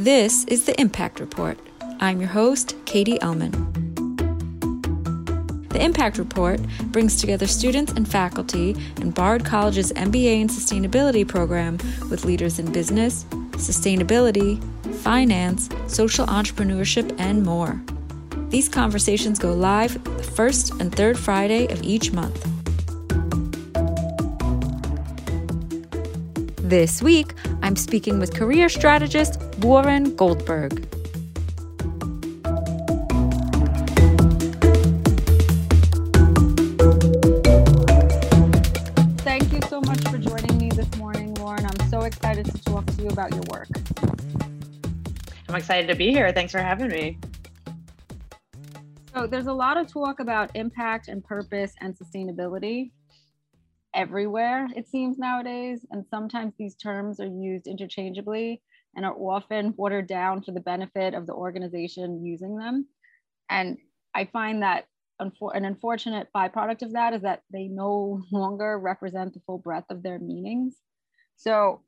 This is the Impact Report. I'm your host, Katie Ellman. The Impact Report brings together students and faculty in Bard College's MBA in Sustainability program with leaders in business, sustainability, finance, social entrepreneurship, and more. These conversations go live the first and third Friday of each month. This week, I'm speaking with career strategist Lauren Goldberg. Thank you so much for joining me this morning, Lauren. I'm so excited to talk to you about your work. I'm excited to be here. Thanks for having me. So, there's a lot of talk about impact and purpose and sustainability everywhere, it seems nowadays. And sometimes these terms are used interchangeably and are often watered down for the benefit of the organization using them. And I find that an unfortunate byproduct of that is that they no longer represent the full breadth of their meanings. So,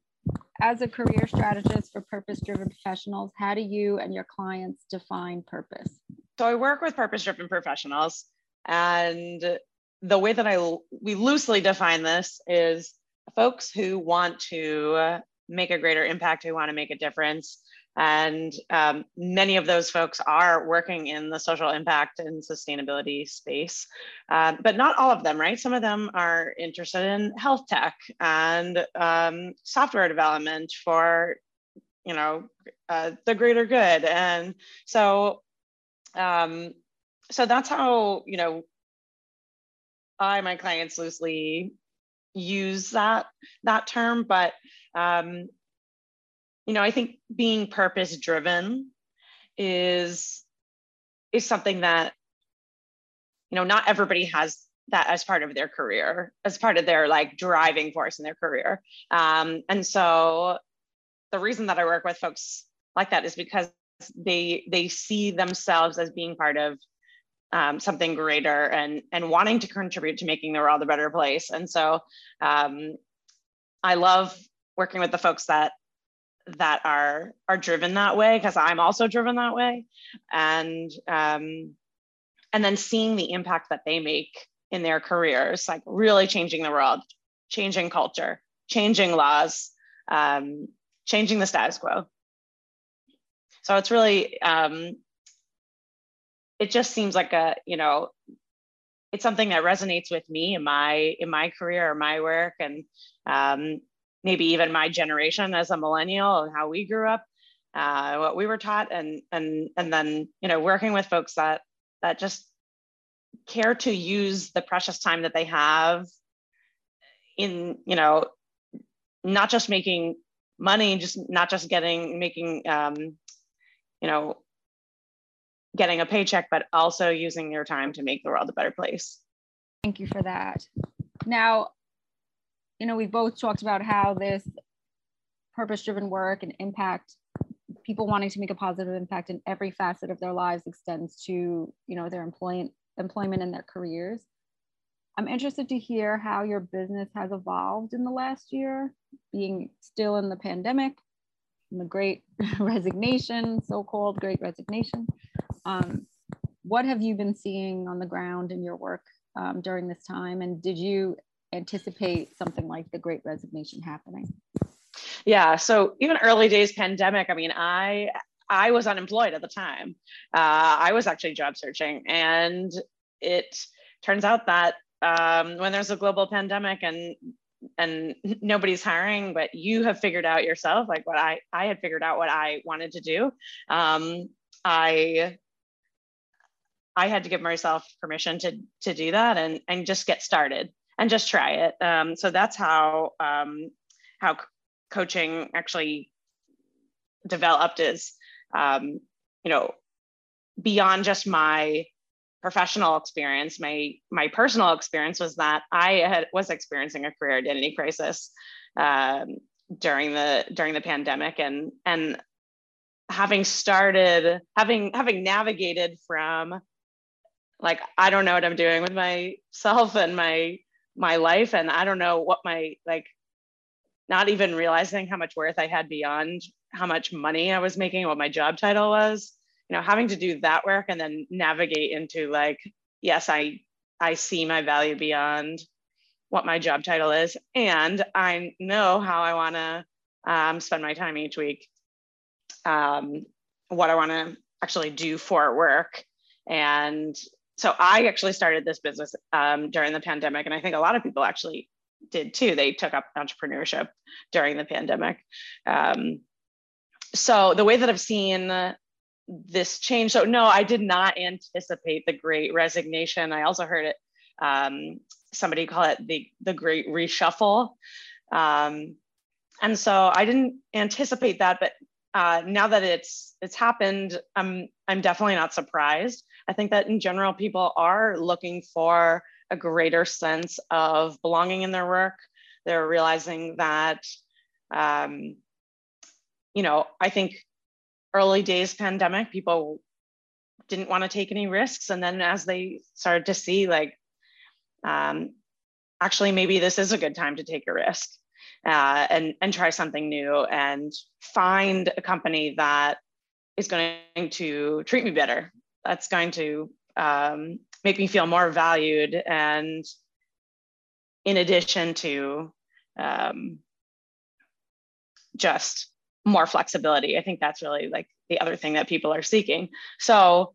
as a career strategist for purpose driven professionals, how do you and your clients define purpose? So, I work with purpose driven professionals, and the way that I we loosely define this is folks who want to make a greater impact, who want to make a difference. And um, many of those folks are working in the social impact and sustainability space, uh, but not all of them, right? Some of them are interested in health tech and um, software development for, you know, uh, the greater good. And so, um, so that's how you know I, my clients loosely use that that term, but um, you know, I think being purpose driven is is something that you know not everybody has that as part of their career as part of their like driving force in their career. Um, and so the reason that i work with folks like that is because they they see themselves as being part of um, something greater and and wanting to contribute to making the world a better place. And so um, I love working with the folks that that are are driven that way because I'm also driven that way, and um, and then seeing the impact that they make in their careers, like really changing the world, changing culture, changing laws, um, changing the status quo. So it's really um, it just seems like a you know it's something that resonates with me in my in my career or my work and um, maybe even my generation as a millennial and how we grew up uh, what we were taught and and and then you know working with folks that that just care to use the precious time that they have in you know not just making money just not just getting making um, you know getting a paycheck, but also using your time to make the world a better place. Thank you for that. Now, you know, we've both talked about how this purpose driven work and impact people wanting to make a positive impact in every facet of their lives extends to you know their employment employment and their careers i'm interested to hear how your business has evolved in the last year being still in the pandemic the great resignation so-called great resignation um, what have you been seeing on the ground in your work um, during this time? And did you anticipate something like the great resignation happening? Yeah. So even early days pandemic, I mean, I I was unemployed at the time. Uh, I was actually job searching, and it turns out that um, when there's a global pandemic and and nobody's hiring, but you have figured out yourself, like what I I had figured out what I wanted to do. Um, I I had to give myself permission to to do that and and just get started and just try it. Um, so that's how um, how coaching actually developed is um, you know beyond just my professional experience my my personal experience was that i had was experiencing a career identity crisis um, during the during the pandemic and and having started having having navigated from like i don't know what i'm doing with myself and my my life. And i don't know what my like not even realizing how much worth I had beyond how much money I was making, what my job title was. You know, having to do that work and then navigate into like, yes, I I see my value beyond what my job title is, and I know how I want to um, spend my time each week, um, what I want to actually do for work, and so I actually started this business um, during the pandemic, and I think a lot of people actually did too. They took up entrepreneurship during the pandemic. Um, so the way that I've seen this change, so no, I did not anticipate the Great Resignation. I also heard it um, somebody call it the the Great Reshuffle, um, and so I didn't anticipate that. But uh, now that it's it's happened, I'm I'm definitely not surprised. I think that in general, people are looking for a greater sense of belonging in their work. They're realizing that, um, you know, I think early days pandemic, people didn't want to take any risks. And then as they started to see, like, um, actually, maybe this is a good time to take a risk uh, and, and try something new and find a company that is going to treat me better. That's going to um, make me feel more valued. And in addition to um, just more flexibility i think that's really like the other thing that people are seeking. So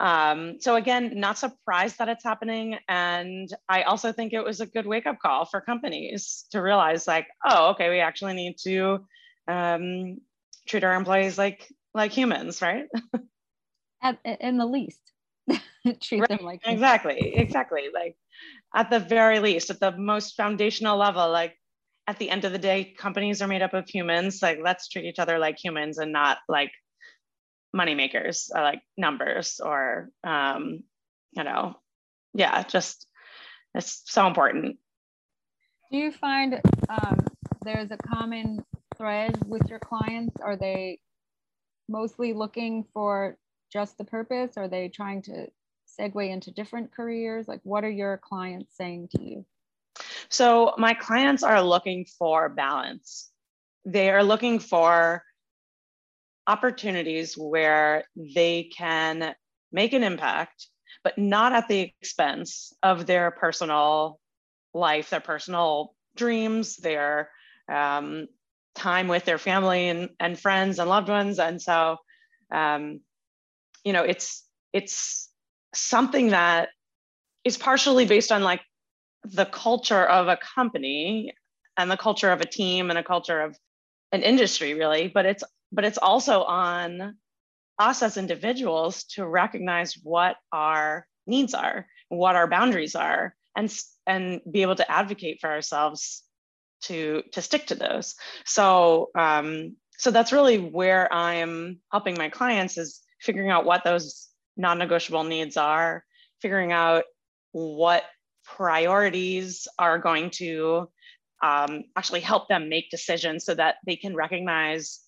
um, so again not surprised that it's happening. And i also think it was a good wake up call for companies to realize like oh okay we actually need to um, treat our employees like like humans right At, in the least treat right. them like exactly exactly like at the very least at the most foundational level like at the end of the day companies are made up of humans like let's treat each other like humans and not like money makers or like numbers or um you know yeah just it's so important. Do you find um, there's a common thread with your clients? Are they mostly looking for just the purpose are they trying to segue into different careers? Like, what are your clients saying to you? So, my clients are looking for balance. They are looking for opportunities where they can make an impact, but not at the expense of their personal life, their personal dreams, their um, time with their family and, and friends and loved ones. And so, um, you know, it's it's something that is partially based on like the culture of a company and the culture of a team and a culture of an industry really but it's but it's also on us as individuals to recognize what our needs are what our boundaries are and and be able to advocate for ourselves to to stick to those. So um so that's really where i'm helping my clients is figuring out what those non-negotiable needs are, figuring out what priorities are going to um, actually help them make decisions so that they can recognize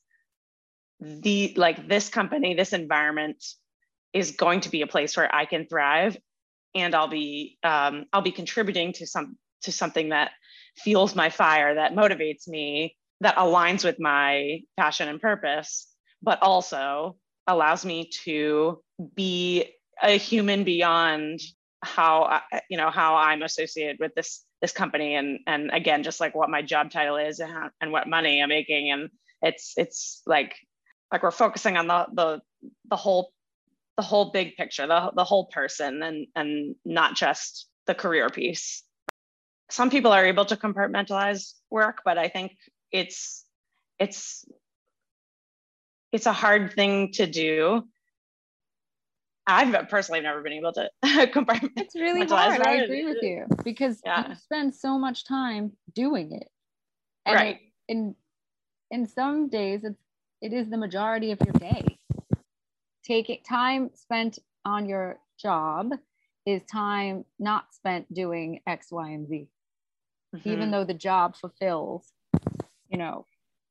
the like this company, this environment is going to be a place where I can thrive, and I'll be um, I'll be contributing to some to something that fuels my fire, that motivates me, that aligns with my passion and purpose, but also allows me to be a human beyond how you know how I'm associated with this this company and and again just like what my job title is and, how, and what money I'm making. And it's it's like like we're focusing on the the the whole the whole big picture the, the whole person and and not just the career piece. Some people are able to compartmentalize work but i think it's it's it's a hard thing to do. I've personally never been able to compartmentalize. It's really hard. I agree with you because yeah. you spend so much time doing it. And right. in in some days, it's it is the majority of your day. Taking time spent on your job is time not spent doing X, Y, and Z. Mm-hmm. Even though the job fulfills, you know,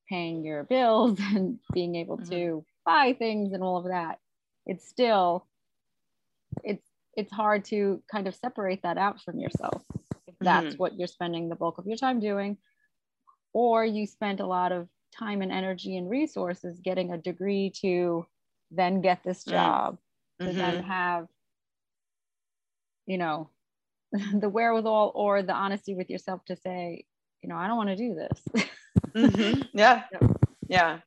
paying your bills and being able mm-hmm. to buy things and all of that it's still it's it's hard to kind of separate that out from yourself if that's mm-hmm. what you're spending the bulk of your time doing or you spent a lot of time and energy and resources getting a degree to then get this mm. job mm-hmm. to then have you know the wherewithal or the honesty with yourself to say you know i don't want to do this mm-hmm. yeah. Yeah.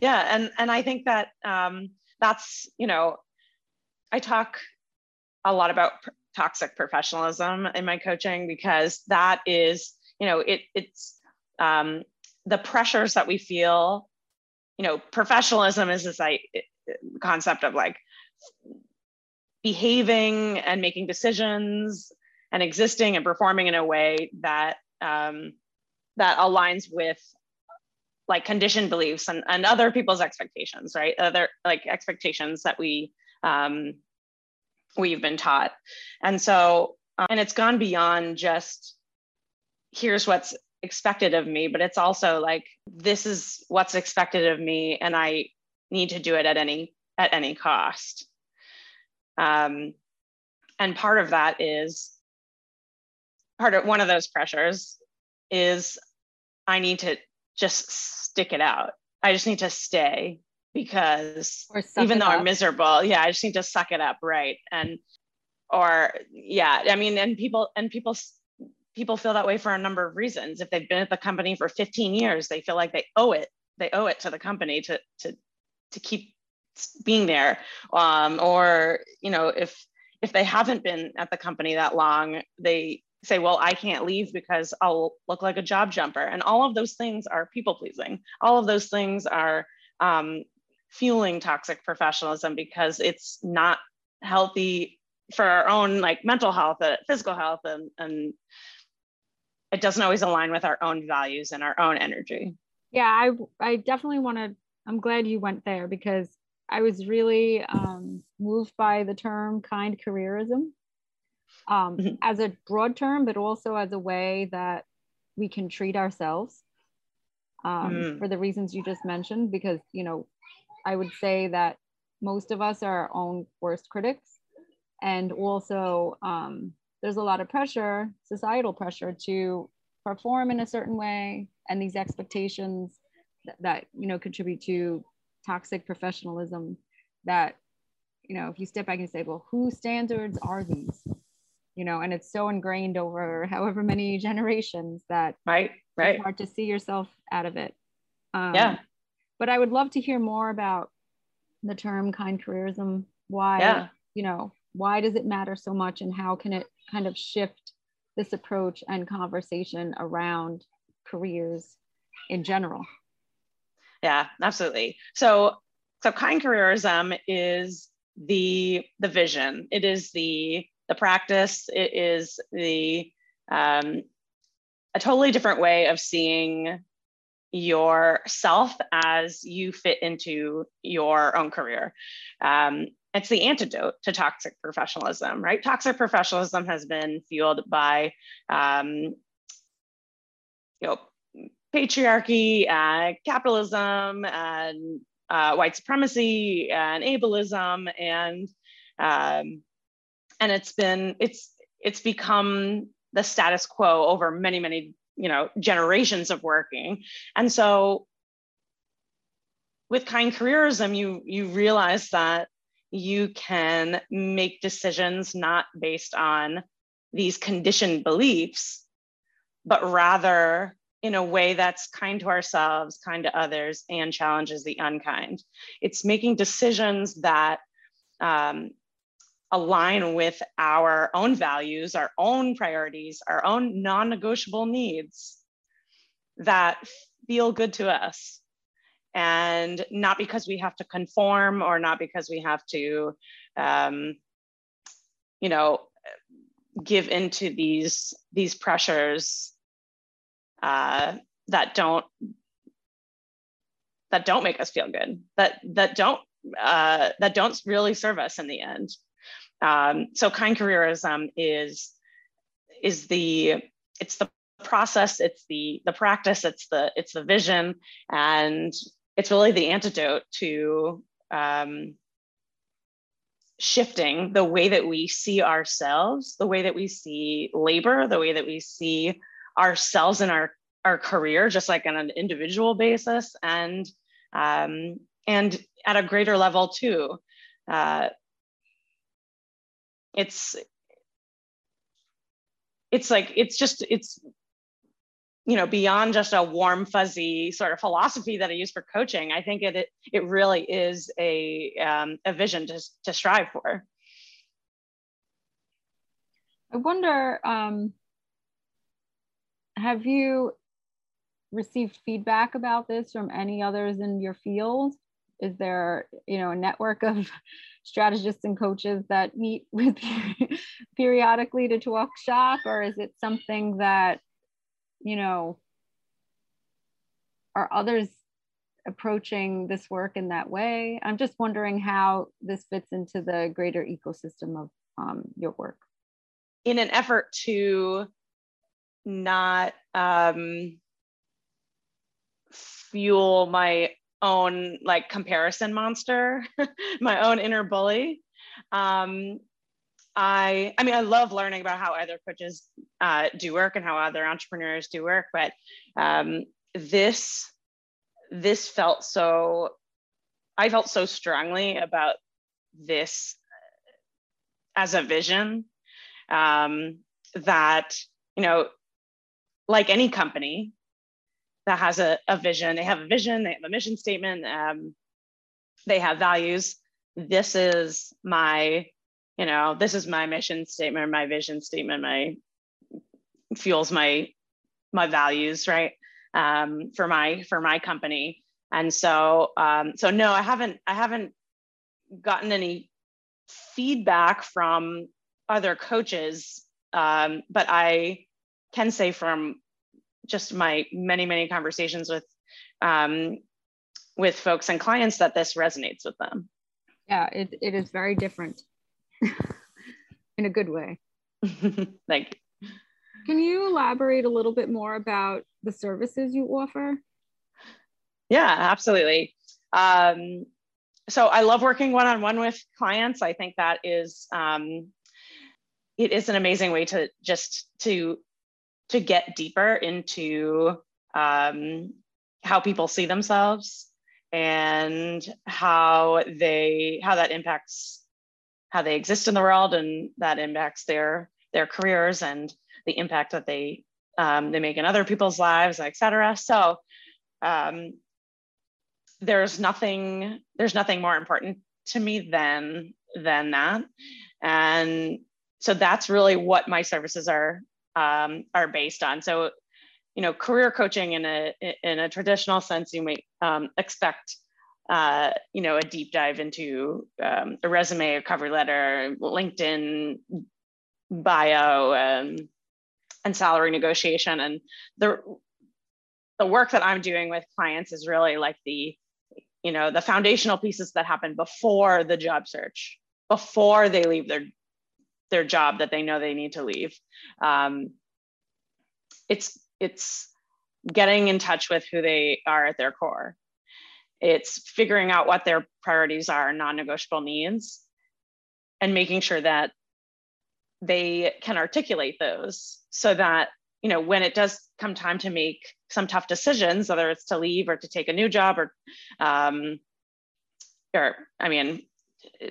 Yeah. And and i think that um that's you know i talk a lot about pr- toxic professionalism in my coaching because that is you know it it's um the pressures that we feel you know professionalism is this like concept of like behaving and making decisions and existing and performing in a way that um, that aligns with like conditioned beliefs and, and other people's expectations right? Other like expectations that we um, we've been taught. And so um, and it's gone beyond just here's what's expected of me but it's also like this is what's expected of me and i need to do it at any at any cost. Um, and part of that is part of one of those pressures is i need to just stick it out i just need to stay because even though i'm miserable yeah i just need to suck it up right and or yeah i mean and people and people people feel that way for a number of reasons. If they've been at the company for 15 years, they feel like they owe it. They owe it to the company to to to keep being there. Um, or you know, if if they haven't been at the company that long, they say, well, I can't leave because I'll look like a job jumper. And all of those things are people pleasing. All of those things are um, fueling toxic professionalism because it's not healthy for our own like mental health, uh, physical health, and, and it doesn't always align with our own values and our own energy. Yeah, I I definitely want to. I'm glad you went there because I was really um, moved by the term kind careerism um, mm-hmm. as a broad term, but also as a way that we can treat ourselves um, mm. for the reasons you just mentioned. Because you know, I would say that most of us are our own worst critics, and also um, there's a lot of pressure, societal pressure to perform in a certain way and these expectations that, that you know contribute to toxic professionalism that you know if you step back and say well whose standards are these you know and it's so ingrained over however many generations that right right. it's hard to see yourself out of it. Um, yeah. but i would love to hear more about the term kind careerism. Why yeah. you know why does it matter so much and how can it kind of shift this approach and conversation around careers in general? Yeah absolutely. So so kind careerism is the the vision. It is the the practice it is the um, a totally different way of seeing yourself as you fit into your own career um, it's the antidote to toxic professionalism, right? Toxic professionalism has been fueled by, um, you know, patriarchy, and capitalism, and uh, white supremacy, and ableism, and um, and it's been it's it's become the status quo over many many you know generations of working, and so with kind careerism, you you realize that you can make decisions not based on these conditioned beliefs, but rather in a way that's kind to ourselves, kind to others, and challenges the unkind. It's making decisions that um, align with our own values, our own priorities, our own non negotiable needs that feel good to us. And not because we have to conform or not because we have to um, you know give into these these pressures uh, that don't that don't make us feel good that that don't uh, that don't really serve us in the end um, so kind careerism is is the it's the process it's the the practice it's the it's the vision and it's really the antidote to um, shifting the way that we see ourselves, the way that we see labor, the way that we see ourselves and our our career, just like on an individual basis, and um, and at a greater level too. Uh, it's it's like it's just it's you know beyond just a warm fuzzy sort of philosophy that i use for coaching i think it it, it really is a um, a vision to, to strive for. I wonder um, have you received feedback about this from any others in your field? Is there you know a network of strategists and coaches that meet with periodically to talk shop or is it something that you know are others approaching this work in that way? I'm just wondering how this fits into the greater ecosystem of um, your work. In an effort to not um, fuel my own like comparison monster, my own inner bully. Um, I, I mean, I love learning about how other coaches uh, do work and how other entrepreneurs do work, but um, this, this felt so, I felt so strongly about this as a vision um, that, you know, like any company, that has a, a vision. They have a vision, they have a mission statement, um, they have values. This is my, you know, this is my mission statement, my vision statement, my fuels my my values, right? Um, for my for my company. And so um, so no, I haven't I haven't gotten any feedback from other coaches, um, but I can say from just my many many conversations with um, with folks and clients that this resonates with them. Yeah it, it is very different in a good way. Thank you. Can you elaborate a little bit more about the services you offer? Yeah absolutely. Um, so i love working one-on-one with clients. I think that is um, it is an amazing way to just to to get deeper into um, how people see themselves and how they how that impacts how they exist in the world and that impacts their their careers and the impact that they um, they make in other people's lives etc so um, there's nothing there's nothing more important to me than than that. And so that's really what my services are um, are based on. So, you know, career coaching in a in a traditional sense, you might um, expect, uh, you know, a deep dive into um, a resume, a cover letter, LinkedIn bio, um, and salary negotiation. And the the work that I'm doing with clients is really like the, you know, the foundational pieces that happen before the job search, before they leave their their job that they know they need to leave. Um, it's it's getting in touch with who they are at their core. It's figuring out what their priorities are, non-negotiable needs, and making sure that they can articulate those so that you know when it does come time to make some tough decisions whether it's to leave or to take a new job or um or i mean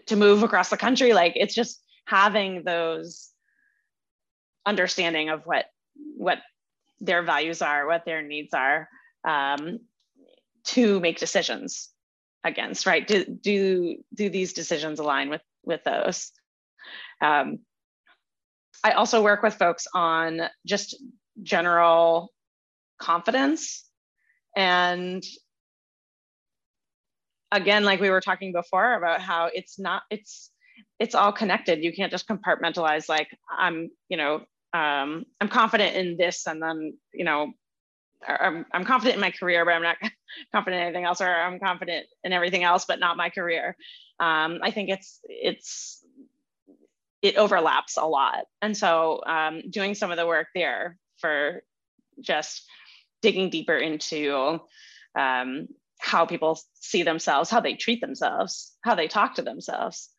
to move across the country like it's just having those understanding of what what their values are, what their needs are, um, to make decisions against. Right? Do do do these decisions align with with those? Um, I also work with folks on just general confidence and again like we were talking before about how it's not it's it's all connected. You can't just compartmentalize like I'm, you know, um, I'm confident in this, and then you know, I'm, I'm confident in my career, but I'm not confident in anything else, or I'm confident in everything else, but not my career. Um, I think it's it's it overlaps a lot, and so um, doing some of the work there for just digging deeper into um, how people see themselves, how they treat themselves, how they talk to themselves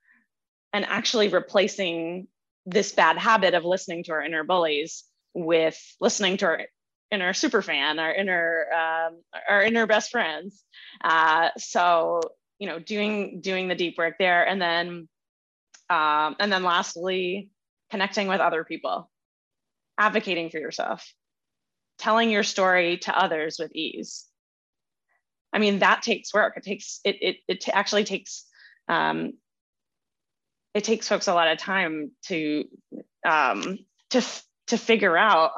and actually replacing this bad habit of listening to our inner bullies with listening to our inner super fan, our inner um, our inner best friends. Uh, so you know, doing doing the deep work there, and then um, and then lastly, connecting with other people, advocating for yourself, telling your story to others with ease. I mean, that takes work. It takes it it it actually takes um, it takes folks a lot of time to um, to to figure out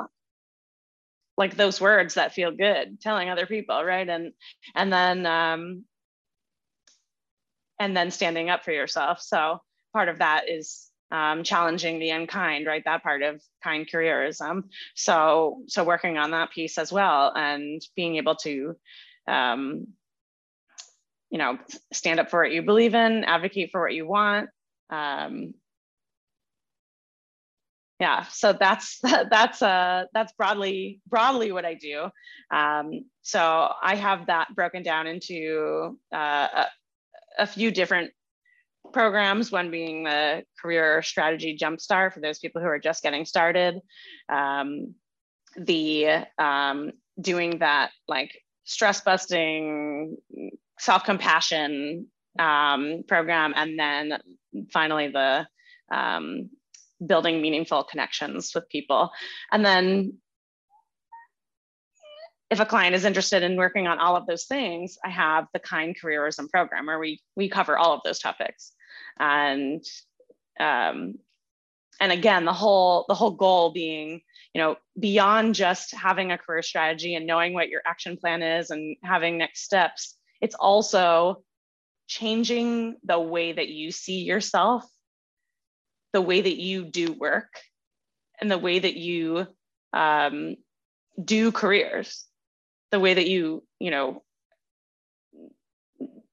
like those words that feel good telling other people right? And and then um and then standing up for yourself. So part of that is um, challenging the unkind right? That part of kind careerism. So so working on that piece as well and being able to um, you know stand up for what you believe in advocate for what you want um, yeah so that's that's uh that's broadly broadly what i do. Um, so i have that broken down into uh, a, a, few different programs one being the career strategy jumpstart for those people who are just getting started. Um, the um, doing that like stress busting self-compassion um, program and then finally the um, building meaningful connections with people. And then if a client is interested in working on all of those things, I have the Kind Careerism program where we we cover all of those topics. And um, and again, the whole the whole goal being, you know, beyond just having a career strategy and knowing what your action plan is and having next steps, it's also changing the way that you see yourself the way that you do work and the way that you um, do careers the way that you you know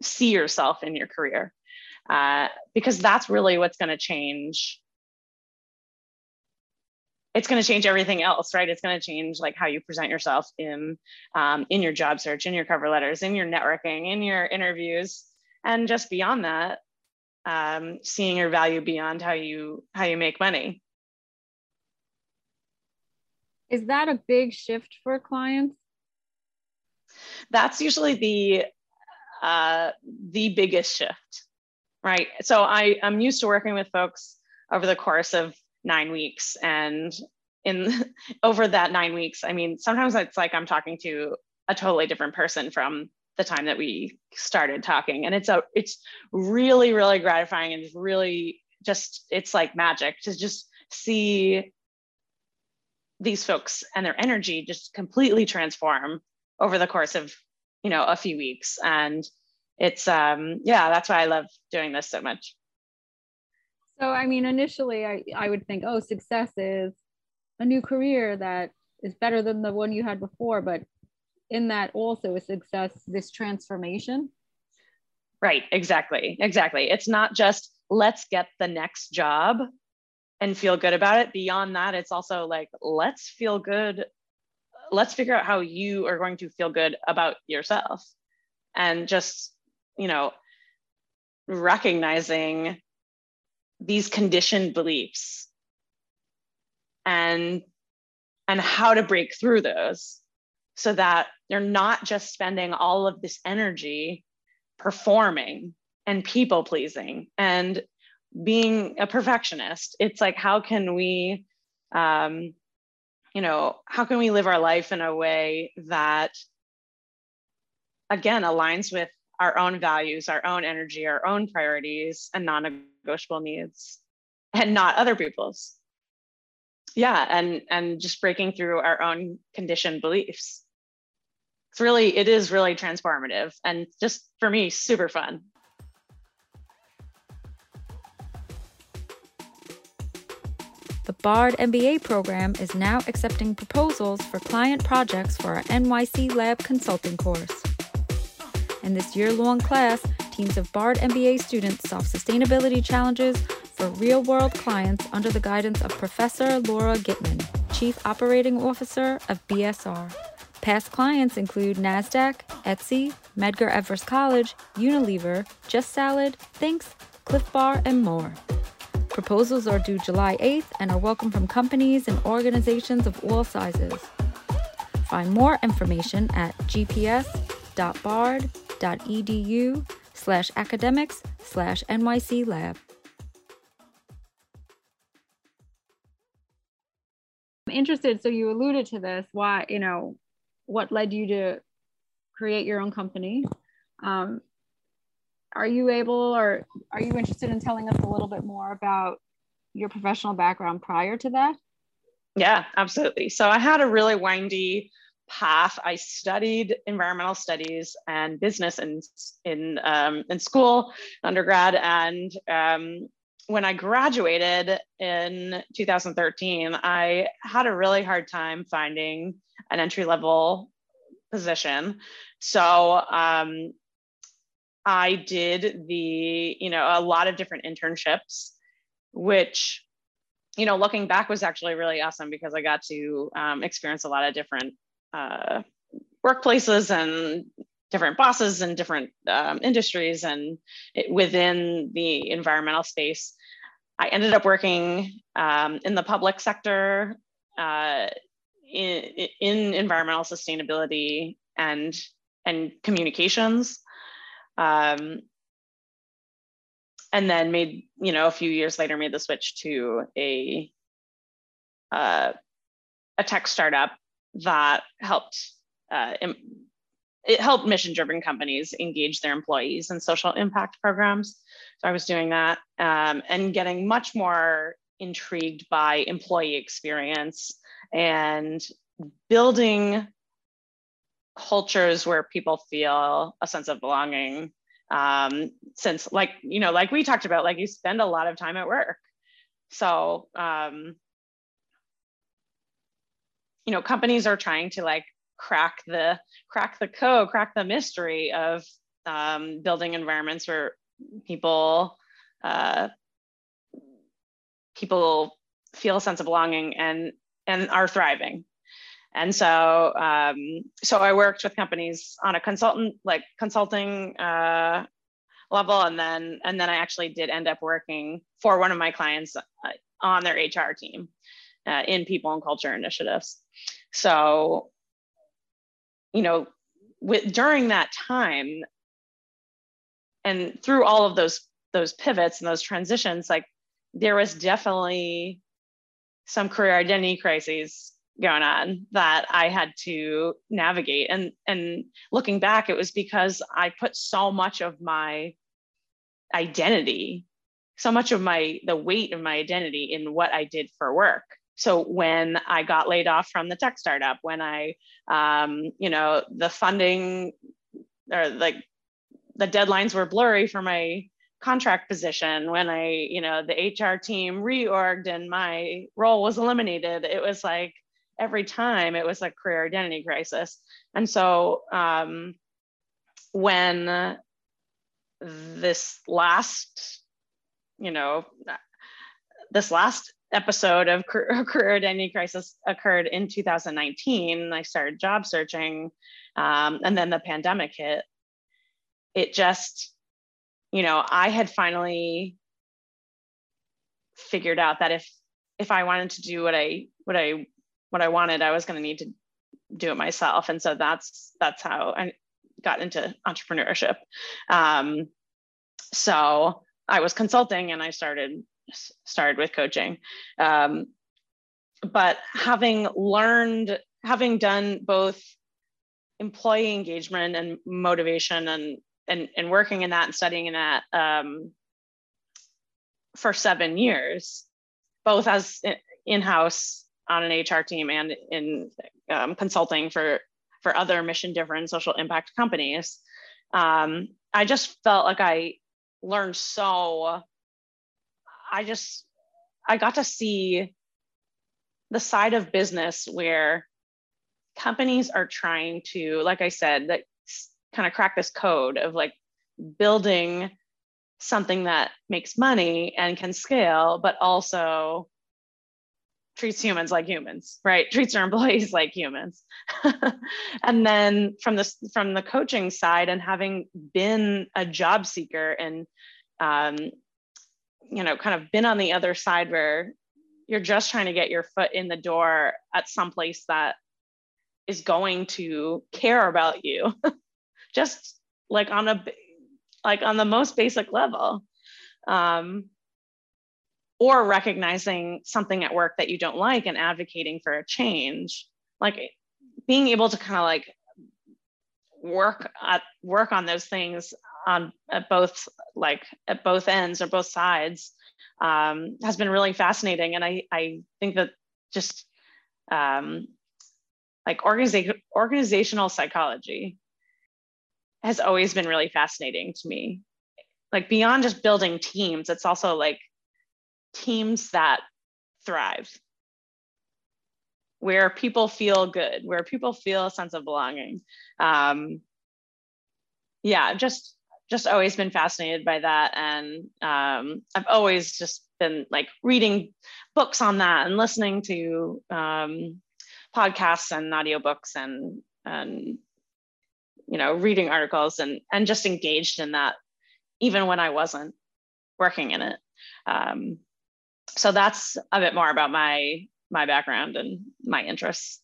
see yourself in your career uh, because that's really what's going to change. It's going to change everything else right? It's going to change like how you present yourself in um, in your job search in your cover letters in your networking in your interviews and just beyond that um, seeing your value beyond how you how you make money. Is that a big shift for clients? That's usually the uh, the biggest shift right? So i i'm used to working with folks over the course of nine weeks. And in over that nine weeks i mean sometimes it's like i'm talking to a totally different person from the time that we started talking. And it's a it's really really gratifying and really just it's like magic to just see these folks and their energy just completely transform over the course of you know a few weeks. And it's um yeah that's why i love doing this so much. So i mean initially i i would think oh success is a new career that is better than the one you had before but in that also a success this transformation. Right exactly exactly. It's not just let's get the next job and feel good about it. Beyond that it's also like let's feel good let's figure out how you are going to feel good about yourself. And just you know recognizing these conditioned beliefs and and how to break through those so that they're not just spending all of this energy performing and people pleasing and being a perfectionist. It's like how can we um, you know how can we live our life in a way that again aligns with our own values our own energy our own priorities and non-negotiable needs and not other people's? Yeah and and just breaking through our own conditioned beliefs it's really it is really transformative and just for me super fun The BARD MBA program is now accepting proposals for client projects for our NYC Lab consulting course. In this year long class, teams of BARD MBA students solve sustainability challenges for real world clients under the guidance of Professor Laura Gitman, Chief Operating Officer of BSR. Past clients include NASDAQ, Etsy, Medgar Evers College, Unilever, Just Salad, Thinx, Clif Bar, and more. Proposals are due July 8th and are welcome from companies and organizations of all sizes. Find more information at gps.bard.edu slash academics slash NYC lab. I'm interested, so you alluded to this, why, you know, what led you to create your own company. Um, are you able or are you interested in telling us a little bit more about your professional background prior to that? Yeah, absolutely. So I had a really windy path. I studied environmental studies and business in in um, in school, undergrad, and um, when I graduated in 2013, I had a really hard time finding an entry level position. So um, I did the, you know, a lot of different internships, which, you know, looking back was actually really awesome because I got to um, experience a lot of different uh, workplaces and different bosses and different um, industries and it, within the environmental space. I ended up working um, in the public sector uh, in, in environmental sustainability and and communications um, and then made you know a few years later made the switch to a uh, a tech startup that helped uh, it helped mission driven companies engage their employees in social impact programs. So i was doing that um, and getting much more intrigued by employee experience and building cultures where people feel a sense of belonging um, since like you know like we talked about like you spend a lot of time at work. So um, you know companies are trying to like crack the crack the code crack the mystery of um, building environments where people uh, people feel a sense of belonging and and are thriving. And so um, so i worked with companies on a consultant like consulting uh, level. And then and then i actually did end up working for one of my clients uh, on their hr team uh, in people and culture initiatives. So you know with during that time and through all of those those pivots and those transitions like there was definitely some career identity crises going on that I had to navigate. And and looking back, it was because I put so much of my identity, so much of my the weight of my identity in what I did for work. So when I got laid off from the tech startup, when I, um, you know, the funding or like the deadlines were blurry for my contract position when i you know the hr team reorged and my role was eliminated it was like every time it was a career identity crisis. And so um, when this last, you know, this last episode of career identity crisis occurred in 2019, I started job searching, um, and then the pandemic hit. It just, you know, I had finally figured out that if if I wanted to do what I what I what I wanted, I was going to need to do it myself. And so that's that's how I got into entrepreneurship. Um, so I was consulting and I started started with coaching. Um, but having learned, having done both employee engagement and motivation and and, and working in that and studying in that um, for seven years, both as in-house on an HR team and in um, consulting for for other mission driven social impact companies. Um, I just felt like I learned so. I just I got to see the side of business where companies are trying to, like I said, that kind of crack this code of like building something that makes money and can scale, but also treats humans like humans, right? Treats their employees like humans. and then from this from the coaching side and having been a job seeker and um, you know, kind of been on the other side where you're just trying to get your foot in the door at some place that is going to care about you. Just like on a like on the most basic level um, or recognizing something at work that you don't like and advocating for a change. Like being able to kind of like work at work on those things on at both like at both ends or both sides um, has been really fascinating. And i i think that just um, like organiza- organizational psychology has always been really fascinating to me. Like beyond just building teams it's also like teams that thrive where people feel good where people feel a sense of belonging. Um, yeah just just always been fascinated by that. And um, i've always just been like reading books on that and listening to um, podcasts and audiobooks and and you know reading articles and and just engaged in that even when i wasn't working in it. Um, so that's a bit more about my my background and my interests.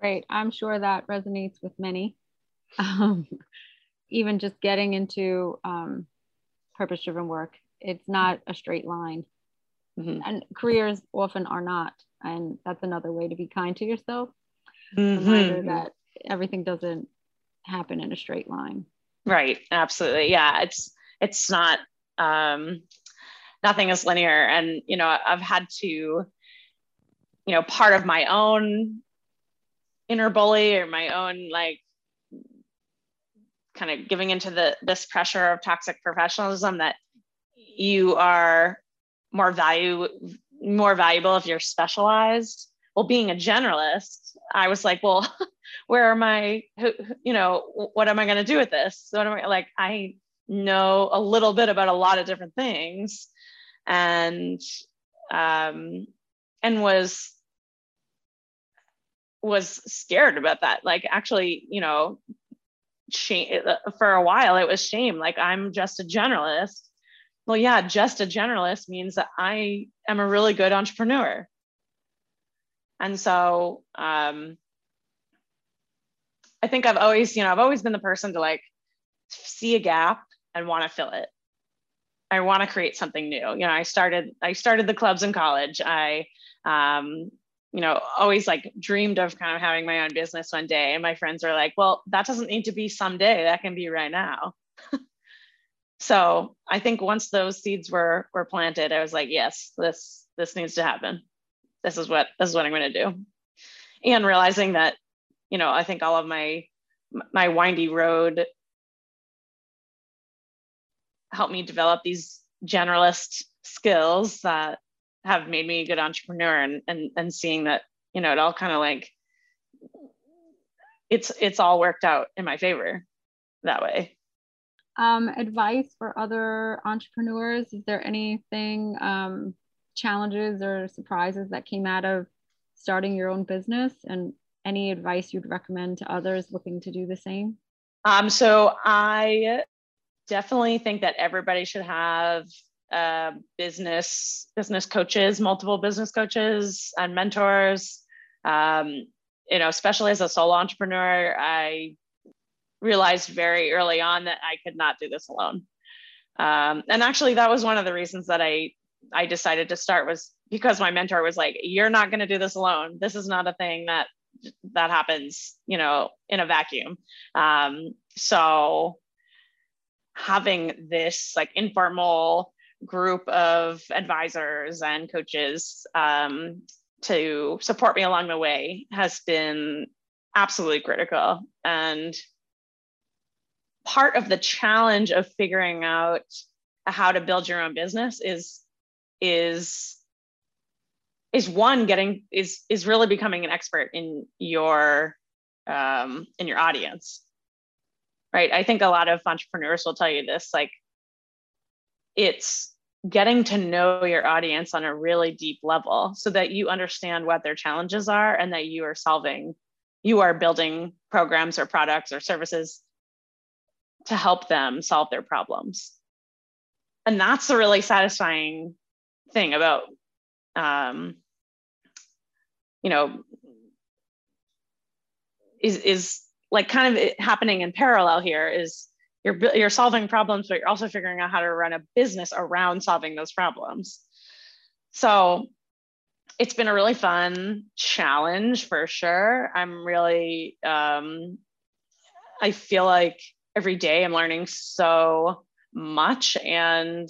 Great. I'm sure that resonates with many. Um, even just getting into um, purpose driven work it's not a straight line. Mm-hmm. and careers often are not and that's another way to be kind to yourself. Mm-hmm. that everything doesn't happen in a straight line. Right. Absolutely. Yeah it's it's not um nothing is linear. And you know i've had to you know part of my own inner bully or my own like kind of giving into the this pressure of toxic professionalism that you are more value more valuable if you're specialized. Well being a generalist i was like well where am i? You know what am i going to do with this? So what am i like i know a little bit about a lot of different things. And um and was was scared about that. Like actually you know shame for a while it was shame like i'm just a generalist well, yeah, just a generalist means that I am a really good entrepreneur. And so um, I think I've always, you know, I've always been the person to like see a gap and want to fill it. I want to create something new. You know, I started, I started the clubs in college. I, um, you know, always like dreamed of kind of having my own business one day. And my friends are like, well, that doesn't need to be someday. That can be right now. so I think once those seeds were were planted, I was like, yes, this this needs to happen. This is what this is what I'm going to do. And realizing that, you know, I think all of my my windy road helped me develop these generalist skills that have made me a good entrepreneur and and and seeing that, you know, it all kind of like it's it's all worked out in my favor that way um, advice for other entrepreneurs? Is there anything, um, challenges or surprises that came out of starting your own business and any advice you'd recommend to others looking to do the same? Um, so I definitely think that everybody should have uh, business business coaches, multiple business coaches and mentors. Um, you know, especially as a solo entrepreneur, I realized very early on that I could not do this alone. Um, and actually, that was one of the reasons that I I decided to start was because my mentor was like, "You're not going to do this alone. This is not a thing that that happens, you know, in a vacuum." Um, so having this like informal group of advisors and coaches um, to support me along the way has been absolutely critical. And part of the challenge of figuring out how to build your own business is is is one getting is is really becoming an expert in your um, in your audience. Right? I think a lot of entrepreneurs will tell you this like it's getting to know your audience on a really deep level so that you understand what their challenges are and that you are solving you are building programs or products or services to help them solve their problems. And that's a really satisfying thing about, um, you know, is is like kind of happening in parallel here is you're you're solving problems but you're also figuring out how to run a business around solving those problems. So it's been a really fun challenge for sure. I'm really um, i feel like every day i'm learning so much and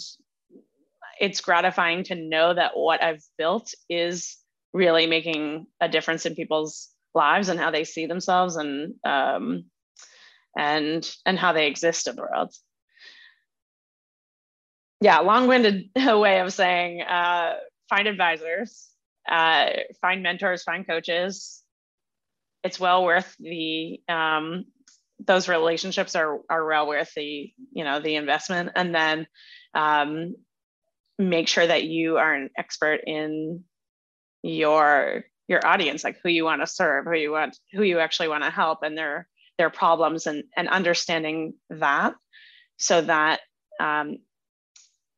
it's gratifying to know that what i've built is really making a difference in people's lives and how they see themselves and um, and and how they exist in the world. Yeah long-winded way of saying uh, find advisors uh, find mentors find coaches. It's well worth the um, those relationships are are well worth the you know the investment. And then um, make sure that you are an expert in your your audience like who you want to serve who you want who you actually want to help and their their problems and and understanding that so that um,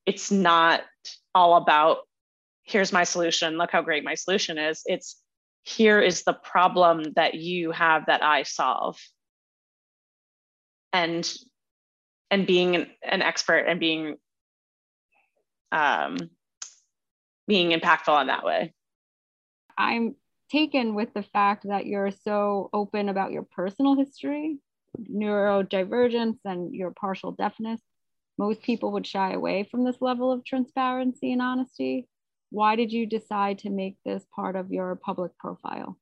it's not all about here's my solution. Look how great my solution is. It's here is the problem that you have that i solve. And and being an, expert and being um, being impactful in that way. I'm taken with the fact that you're so open about your personal history, neurodivergence, and your partial deafness. Most people would shy away from this level of transparency and honesty. Why did you decide to make this part of your public profile?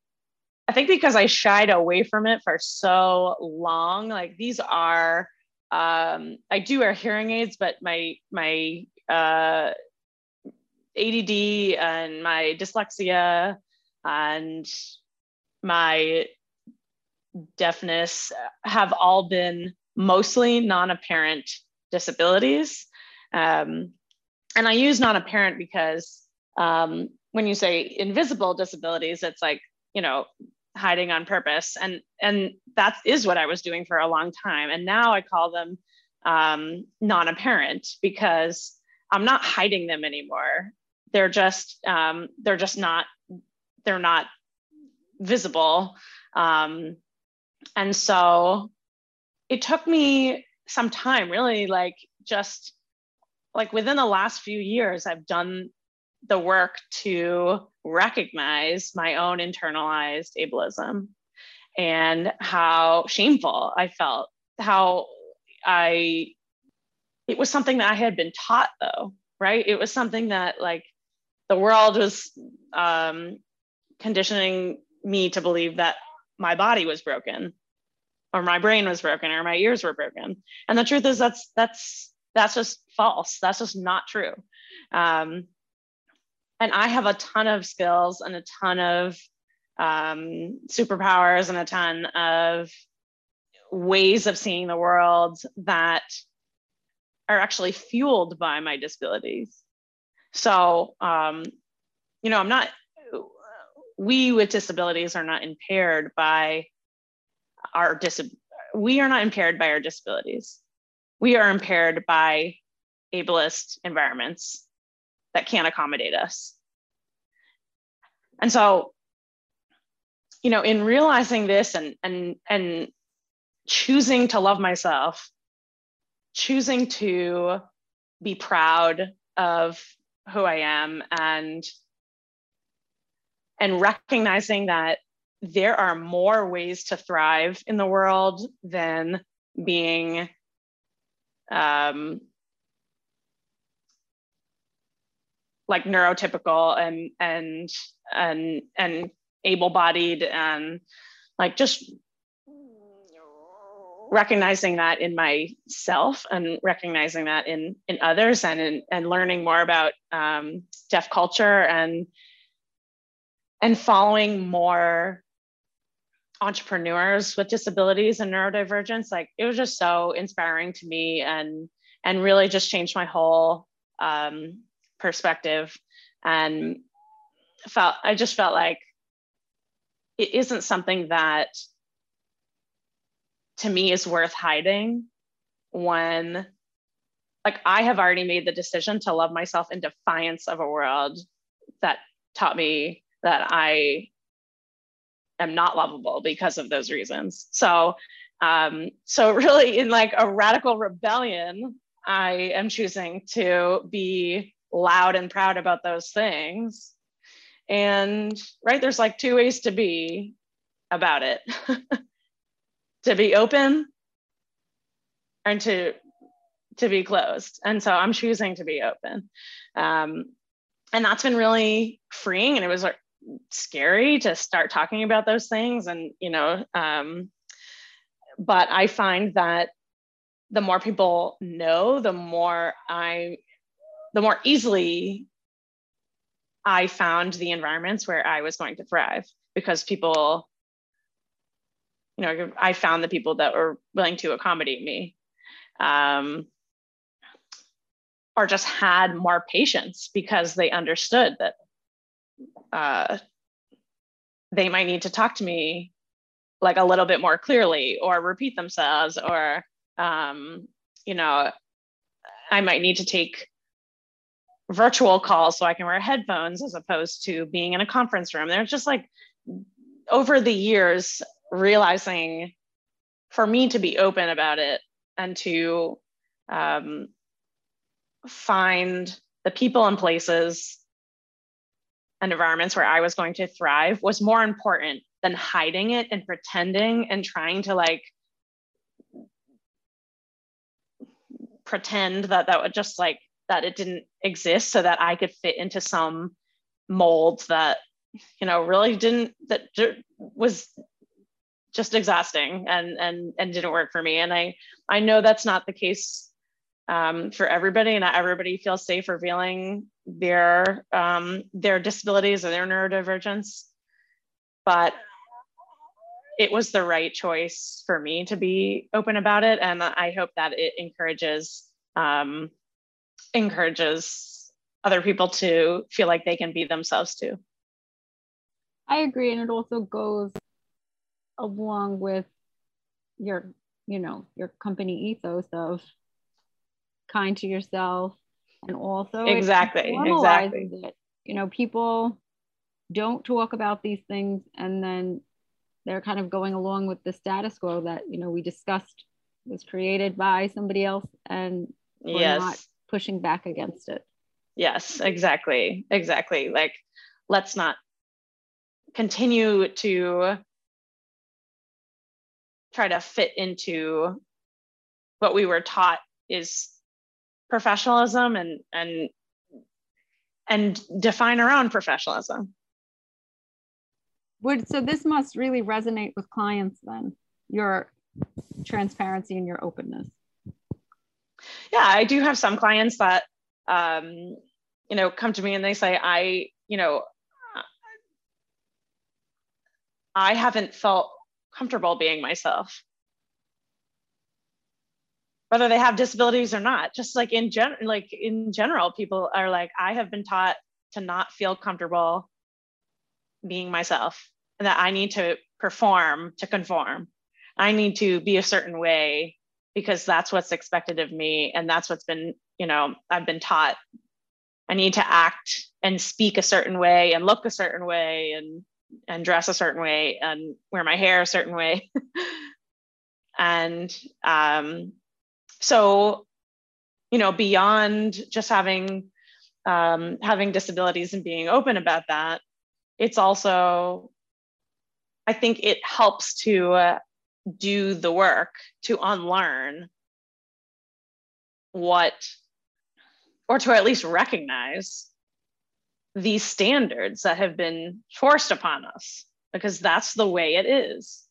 I think because I shied away from it for so long. Like these are, um, I do wear hearing aids, but my my uh, ADD and my dyslexia and my deafness have all been mostly non-apparent disabilities. Um, and I use non-apparent because um, when you say invisible disabilities, it's like, you know, hiding on purpose. And, and that is what I was doing for a long time. And now I call them um, non-apparent because I'm not hiding them anymore. They're just, um, they're just not they're not visible. Um, and so it took me some time, really, like just like within the last few years, I've done the work to recognize my own internalized ableism and how shameful I felt, how I, it was something that I had been taught though, right? It was something that like the world was um, conditioning me to believe that my body was broken or my brain was broken or my ears were broken. And the truth is that's that's that's just false. That's just not true. Um, and i have a ton of skills and a ton of um, superpowers and a ton of ways of seeing the world that are actually fueled by my disabilities. So um, you know i'm not we with disabilities are not impaired by our dis we are not impaired by our disabilities. We are impaired by ableist environments that can't accommodate us. And so you know in realizing this and and and choosing to love myself choosing to be proud of who i am and and recognizing that there are more ways to thrive in the world than being um, like neurotypical and and and and able-bodied and like just recognizing that in myself and recognizing that in in others and in, and learning more about um, deaf culture and and following more entrepreneurs with disabilities and neurodivergence like it was just so inspiring to me and and really just changed my whole um, perspective and felt i just felt like it isn't something that to me is worth hiding when like i have already made the decision to love myself in defiance of a world that taught me that I am not lovable because of those reasons. So, um, so really, in like a radical rebellion, I am choosing to be loud and proud about those things. And right, there's like two ways to be about it to be open and to to be closed and so i'm choosing to be open um, and that's been really freeing and it was scary to start talking about those things and you know um, but i find that the more people know the more i the more easily i found the environments where i was going to thrive because people you know i found the people that were willing to accommodate me um, or just had more patience because they understood that uh, they might need to talk to me like a little bit more clearly or repeat themselves or um, you know i might need to take virtual calls so i can wear headphones as opposed to being in a conference room. There's just like over the years realizing for me to be open about it and to um, find the people and places and environments where I was going to thrive was more important than hiding it and pretending and trying to like pretend that that would just like that it didn't exist so that I could fit into some mold that you know really didn't that was just exhausting and and and didn't work for me. And I I know that's not the case um, for everybody, not everybody feels safe revealing their um, their disabilities or their neurodivergence. But it was the right choice for me to be open about it, and I hope that it encourages um, encourages other people to feel like they can be themselves too. I agree, and it also goes along with your you know your company ethos of kind to yourself and also exactly exactly it. you know people don't talk about these things and then they're kind of going along with the status quo that you know we discussed was created by somebody else and we're yes. not pushing back against it yes exactly exactly like let's not continue to try to fit into what we were taught is professionalism and and and define our own professionalism. Would so this must really resonate with clients then your transparency and your openness? Yeah i do have some clients that um you know come to me and they say i you know i haven't felt comfortable being myself whether they have disabilities or not. Just like in gen like in general people are like i have been taught to not feel comfortable being myself and that i need to perform to conform. I need to be a certain way because that's what's expected of me and that's what's been you know i've been taught. I need to act and speak a certain way and look a certain way and and dress a certain way and wear my hair a certain way. And um so you know beyond just having um, having disabilities and being open about that it's also i think it helps to uh, do the work to unlearn what or to at least recognize these standards that have been forced upon us because that's the way it is.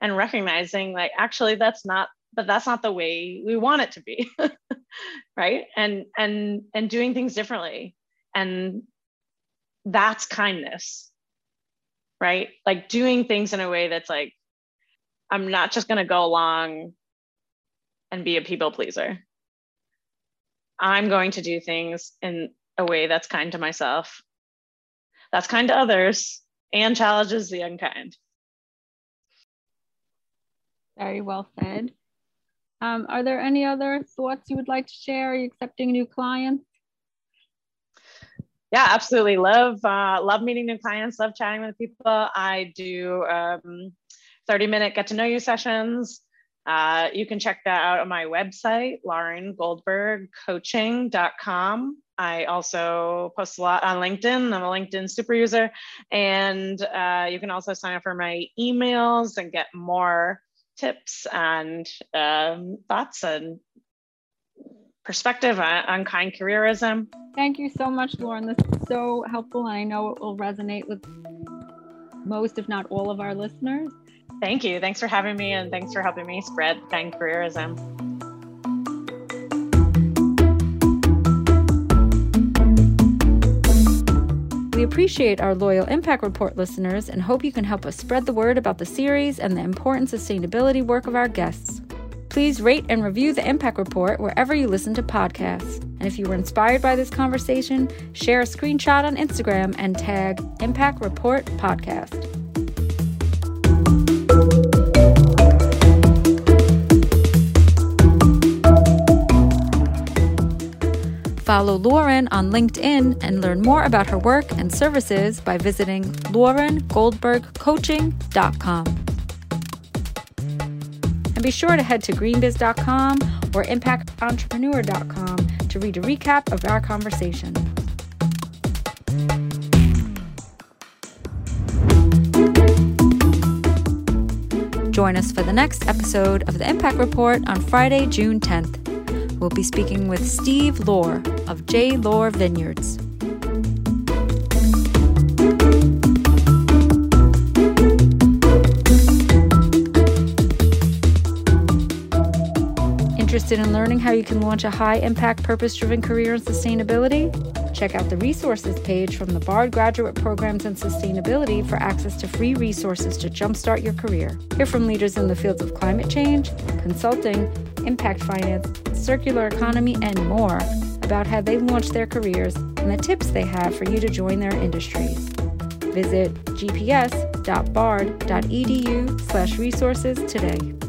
And recognizing like actually that's not but that's not the way we want it to be right? And and and doing things differently. And that's kindness right? Like doing things in a way that's like i'm not just going to go along and be a people pleaser. I'm going to do things in a way that's kind to myself that's kind to others and challenges the unkind. Very well said um, are there any other thoughts you would like to share? Are you accepting new clients? yeah, absolutely. Love uh, love meeting new clients. Love chatting with people. I do um, 30 minute get to know you sessions. Uh, you can check that out on my website, laurengoldbergcoaching.com. I also post a lot on LinkedIn. I'm a LinkedIn super user. And uh, you can also sign up for my emails and get more tips and um, thoughts and perspective on, on kind careerism. Thank you so much, Lauren. This is so helpful. And I know it will resonate with most, if not all, of our listeners. Thank you. Thanks for having me and thanks for helping me spread kind careerism. Appreciate our loyal Impact Report listeners and hope you can help us spread the word about the series and the important sustainability work of our guests. Please rate and review the Impact Report wherever you listen to podcasts. And if you were inspired by this conversation, share a screenshot on Instagram and tag Impact Report Podcast. Follow Lauren on LinkedIn and learn more about her work and services by visiting laurengoldbergcoaching.com. And be sure to head to greenbiz.com or impactentrepreneur.com to read a recap of our conversation. Join us for the next episode of the Impact Report on Friday, June 10th. We'll be speaking with Steve Lohr of J. Lohr Vineyards. Interested in learning how you can launch a high impact, purpose driven career in sustainability? Check out the resources page from the Bard Graduate Programs in Sustainability for access to free resources to jumpstart your career. Hear from leaders in the fields of climate change, consulting, impact finance, circular economy, and more about how they've launched their careers and the tips they have for you to join their industries. Visit gps.bard.edu slash resources today.